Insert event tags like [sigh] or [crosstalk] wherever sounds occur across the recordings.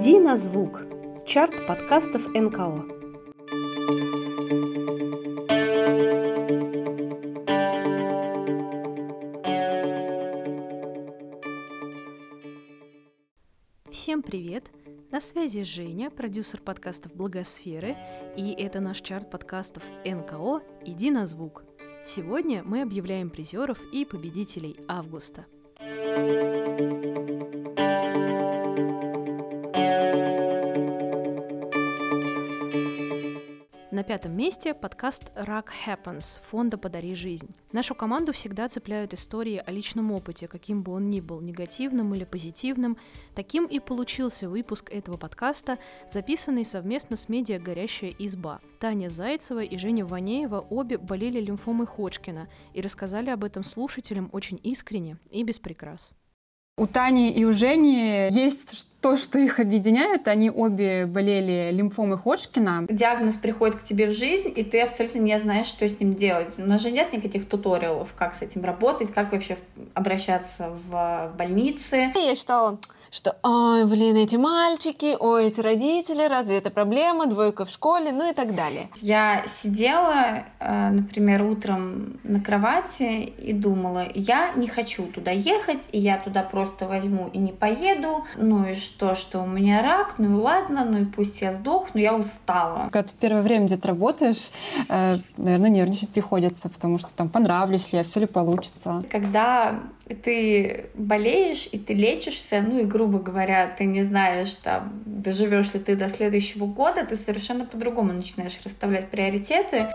Иди на звук. Чарт подкастов НКО. Всем привет! На связи Женя, продюсер подкастов Благосферы, и это наш чарт подкастов НКО «Иди на звук». Сегодня мы объявляем призеров и победителей августа – На пятом месте подкаст «Рак Happens» фонда «Подари жизнь». Нашу команду всегда цепляют истории о личном опыте, каким бы он ни был, негативным или позитивным. Таким и получился выпуск этого подкаста, записанный совместно с медиа «Горящая изба». Таня Зайцева и Женя Ванеева обе болели лимфомой Ходжкина и рассказали об этом слушателям очень искренне и без прикрас. У Тани и у Жени есть то, что их объединяет, они обе болели лимфомой Ходжкина. Диагноз приходит к тебе в жизнь, и ты абсолютно не знаешь, что с ним делать. У нас же нет никаких туториалов, как с этим работать, как вообще обращаться в больнице. Я считала, что, ой, блин, эти мальчики, ой, эти родители, разве это проблема, двойка в школе, ну и так далее. Я сидела, э, например, утром на кровати и думала, я не хочу туда ехать, и я туда просто возьму и не поеду, ну и что, что у меня рак, ну и ладно, ну и пусть я сдохну, я устала. Когда ты первое время где-то работаешь, э, наверное, нервничать приходится, потому что там понравлюсь ли я, все ли получится. Когда ты болеешь и ты лечишься, ну и, грубо говоря, ты не знаешь, там, доживешь ли ты до следующего года, ты совершенно по-другому начинаешь расставлять приоритеты.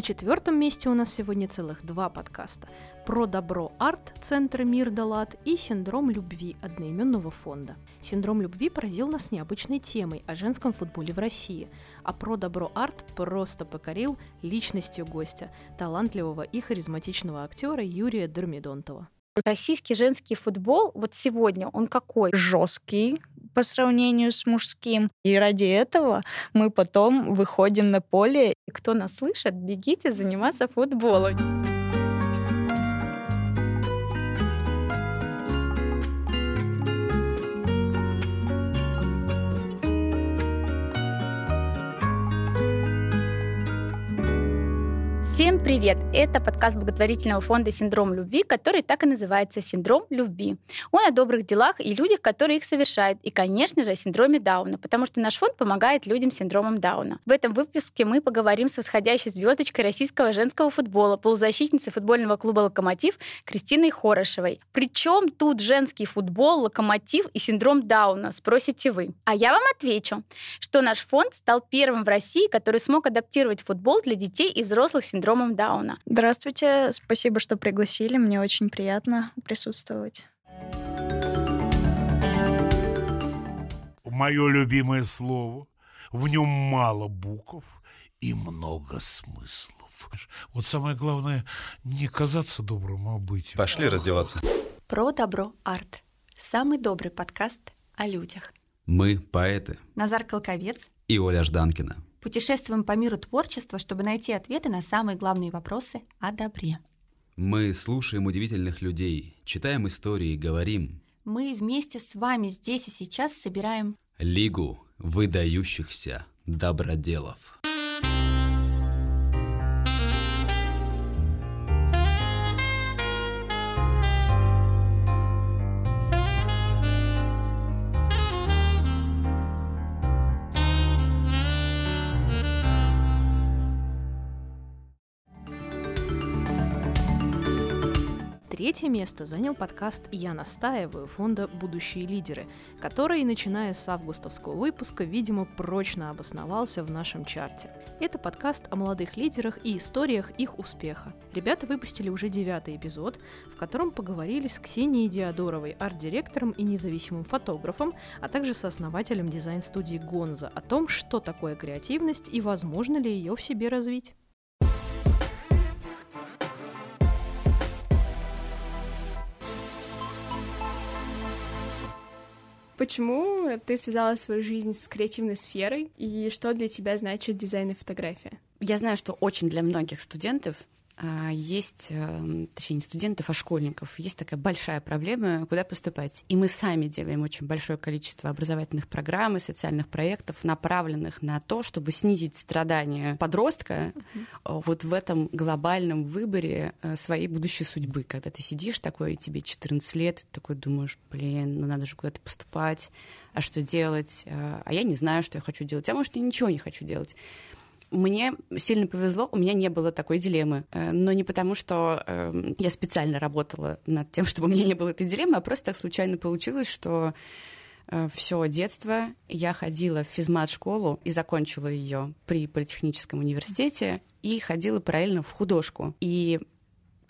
На четвертом месте у нас сегодня целых два подкаста. Про добро арт Центра Мир Далат и Синдром любви одноименного фонда. Синдром любви поразил нас необычной темой о женском футболе в России, а про добро арт просто покорил личностью гостя, талантливого и харизматичного актера Юрия Дермидонтова. Российский женский футбол вот сегодня, он какой? Жесткий, по сравнению с мужским. И ради этого мы потом выходим на поле. Кто нас слышит, бегите заниматься футболом. Всем привет! Это подкаст благотворительного фонда «Синдром любви», который так и называется «Синдром любви». Он о добрых делах и людях, которые их совершают, и, конечно же, о синдроме Дауна, потому что наш фонд помогает людям с синдромом Дауна. В этом выпуске мы поговорим с восходящей звездочкой российского женского футбола, полузащитницей футбольного клуба «Локомотив» Кристиной Хорошевой. Причем тут женский футбол, локомотив и синдром Дауна, спросите вы. А я вам отвечу, что наш фонд стал первым в России, который смог адаптировать футбол для детей и взрослых с синдромом Дауна. Здравствуйте, спасибо, что пригласили, мне очень приятно присутствовать. Мое любимое слово. В нем мало букв и много смыслов. Вот самое главное не казаться добрым, а быть. Пошли раздеваться. Про добро арт. Самый добрый подкаст о людях. Мы поэты. Назар Колковец и Оля Жданкина. Путешествуем по миру творчества, чтобы найти ответы на самые главные вопросы о добре. Мы слушаем удивительных людей, читаем истории, говорим. Мы вместе с вами здесь и сейчас собираем Лигу выдающихся доброделов. Третье место занял подкаст «Я настаиваю» фонда «Будущие лидеры», который, начиная с августовского выпуска, видимо, прочно обосновался в нашем чарте. Это подкаст о молодых лидерах и историях их успеха. Ребята выпустили уже девятый эпизод, в котором поговорили с Ксенией Диадоровой, арт-директором и независимым фотографом, а также со основателем дизайн-студии «Гонза» о том, что такое креативность и возможно ли ее в себе развить. Почему ты связала свою жизнь с креативной сферой и что для тебя значит дизайн и фотография? Я знаю, что очень для многих студентов есть, эм, точнее, не студентов, а школьников, есть такая большая проблема, куда поступать. И мы сами делаем очень большое количество образовательных программ и социальных проектов, направленных на то, чтобы снизить страдания подростка uh-huh. вот в этом глобальном выборе э, своей будущей судьбы. Когда ты сидишь такой, тебе 14 лет, ты такой думаешь, блин, ну надо же куда-то поступать, а что делать? А, а я не знаю, что я хочу делать. А может, я ничего не хочу делать. Мне сильно повезло, у меня не было такой дилеммы. Э, но не потому, что э, я специально работала над тем, [laughs] чтобы у меня не было этой дилеммы, а просто так случайно получилось, что э, все детство я ходила в физмат-школу и закончила ее при политехническом университете и ходила параллельно в художку. И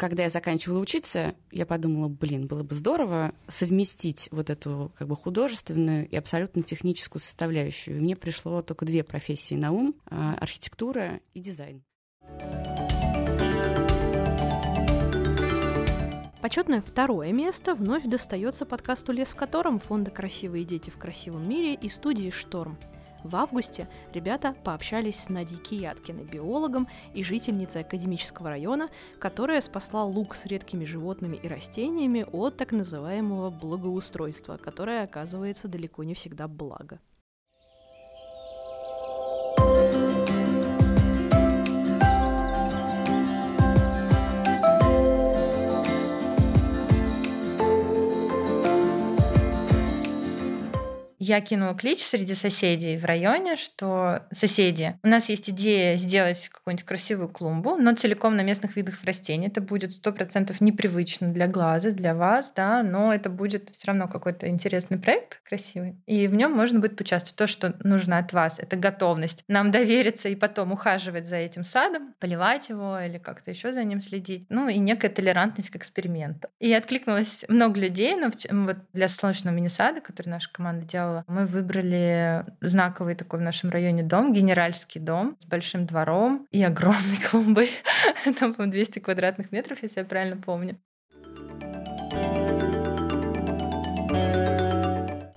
когда я заканчивала учиться, я подумала, блин, было бы здорово совместить вот эту как бы художественную и абсолютно техническую составляющую. И мне пришло только две профессии на ум — архитектура и дизайн. Почетное второе место вновь достается подкасту «Лес в котором» фонда «Красивые дети в красивом мире» и студии «Шторм». В августе ребята пообщались с Надей Кияткиной, биологом и жительницей академического района, которая спасла луг с редкими животными и растениями от так называемого благоустройства, которое оказывается далеко не всегда благо. Я кинула клич среди соседей в районе, что соседи, у нас есть идея сделать какую-нибудь красивую клумбу, но целиком на местных видах растений. Это будет сто процентов непривычно для глаза, для вас, да, но это будет все равно какой-то интересный проект, красивый. И в нем можно будет поучаствовать. То, что нужно от вас, это готовность нам довериться и потом ухаживать за этим садом, поливать его или как-то еще за ним следить. Ну и некая толерантность к эксперименту. И откликнулось много людей, но вот для солнечного мини-сада, который наша команда делала, мы выбрали знаковый такой в нашем районе дом, генеральский дом с большим двором и огромной [laughs] клумбой. Там, по 200 квадратных метров, если я правильно помню.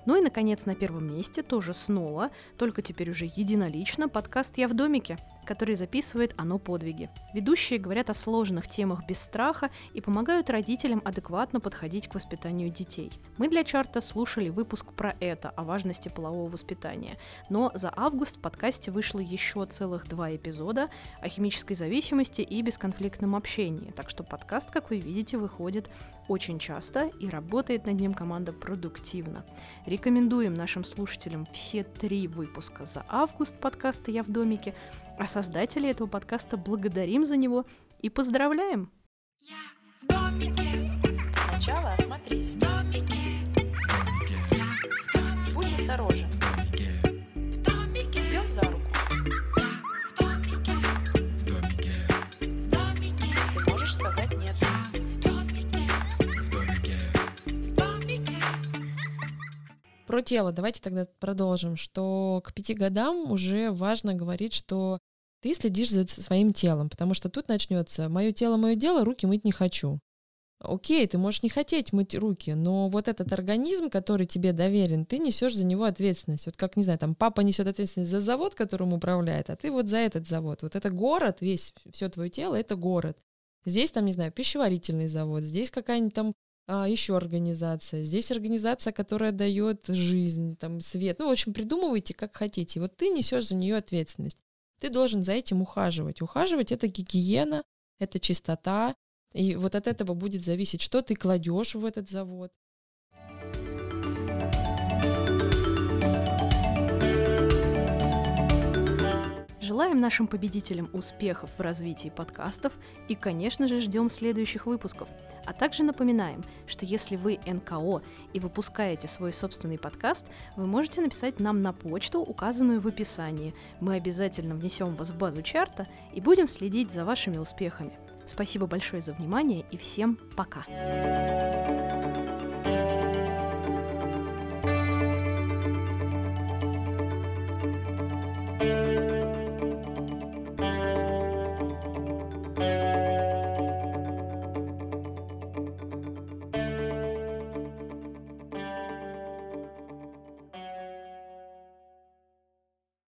Ну и, наконец, на первом месте тоже снова, только теперь уже единолично, подкаст «Я в домике», который записывает «Оно подвиги». Ведущие говорят о сложных темах без страха и помогают родителям адекватно подходить к воспитанию детей. Мы для чарта слушали выпуск про это, о важности полового воспитания. Но за август в подкасте вышло еще целых два эпизода о химической зависимости и бесконфликтном общении. Так что подкаст, как вы видите, выходит очень часто и работает над ним команда продуктивно. Рекомендуем нашим слушателям все три выпуска за август подкаста «Я в домике», а создатели этого подкаста благодарим за него и поздравляем! Я в домике. Сначала осмотрись. В домике. Я в домике. Будь осторожен. Про тело давайте тогда продолжим, что к пяти годам уже важно говорить, что ты следишь за своим телом, потому что тут начнется мое тело, мое дело, руки мыть не хочу. Окей, ты можешь не хотеть мыть руки, но вот этот организм, который тебе доверен, ты несешь за него ответственность. Вот как, не знаю, там папа несет ответственность за завод, которым управляет, а ты вот за этот завод. Вот это город, весь, все твое тело, это город. Здесь там, не знаю, пищеварительный завод, здесь какая-нибудь там а, еще организация, здесь организация, которая дает жизнь, там, свет. Ну, в общем, придумывайте, как хотите. Вот ты несешь за нее ответственность. Ты должен за этим ухаживать. Ухаживать это гигиена, это чистота. И вот от этого будет зависеть, что ты кладешь в этот завод. Желаем нашим победителям успехов в развитии подкастов и, конечно же, ждем следующих выпусков. А также напоминаем, что если вы НКО и выпускаете свой собственный подкаст, вы можете написать нам на почту, указанную в описании. Мы обязательно внесем вас в базу чарта и будем следить за вашими успехами. Спасибо большое за внимание и всем пока!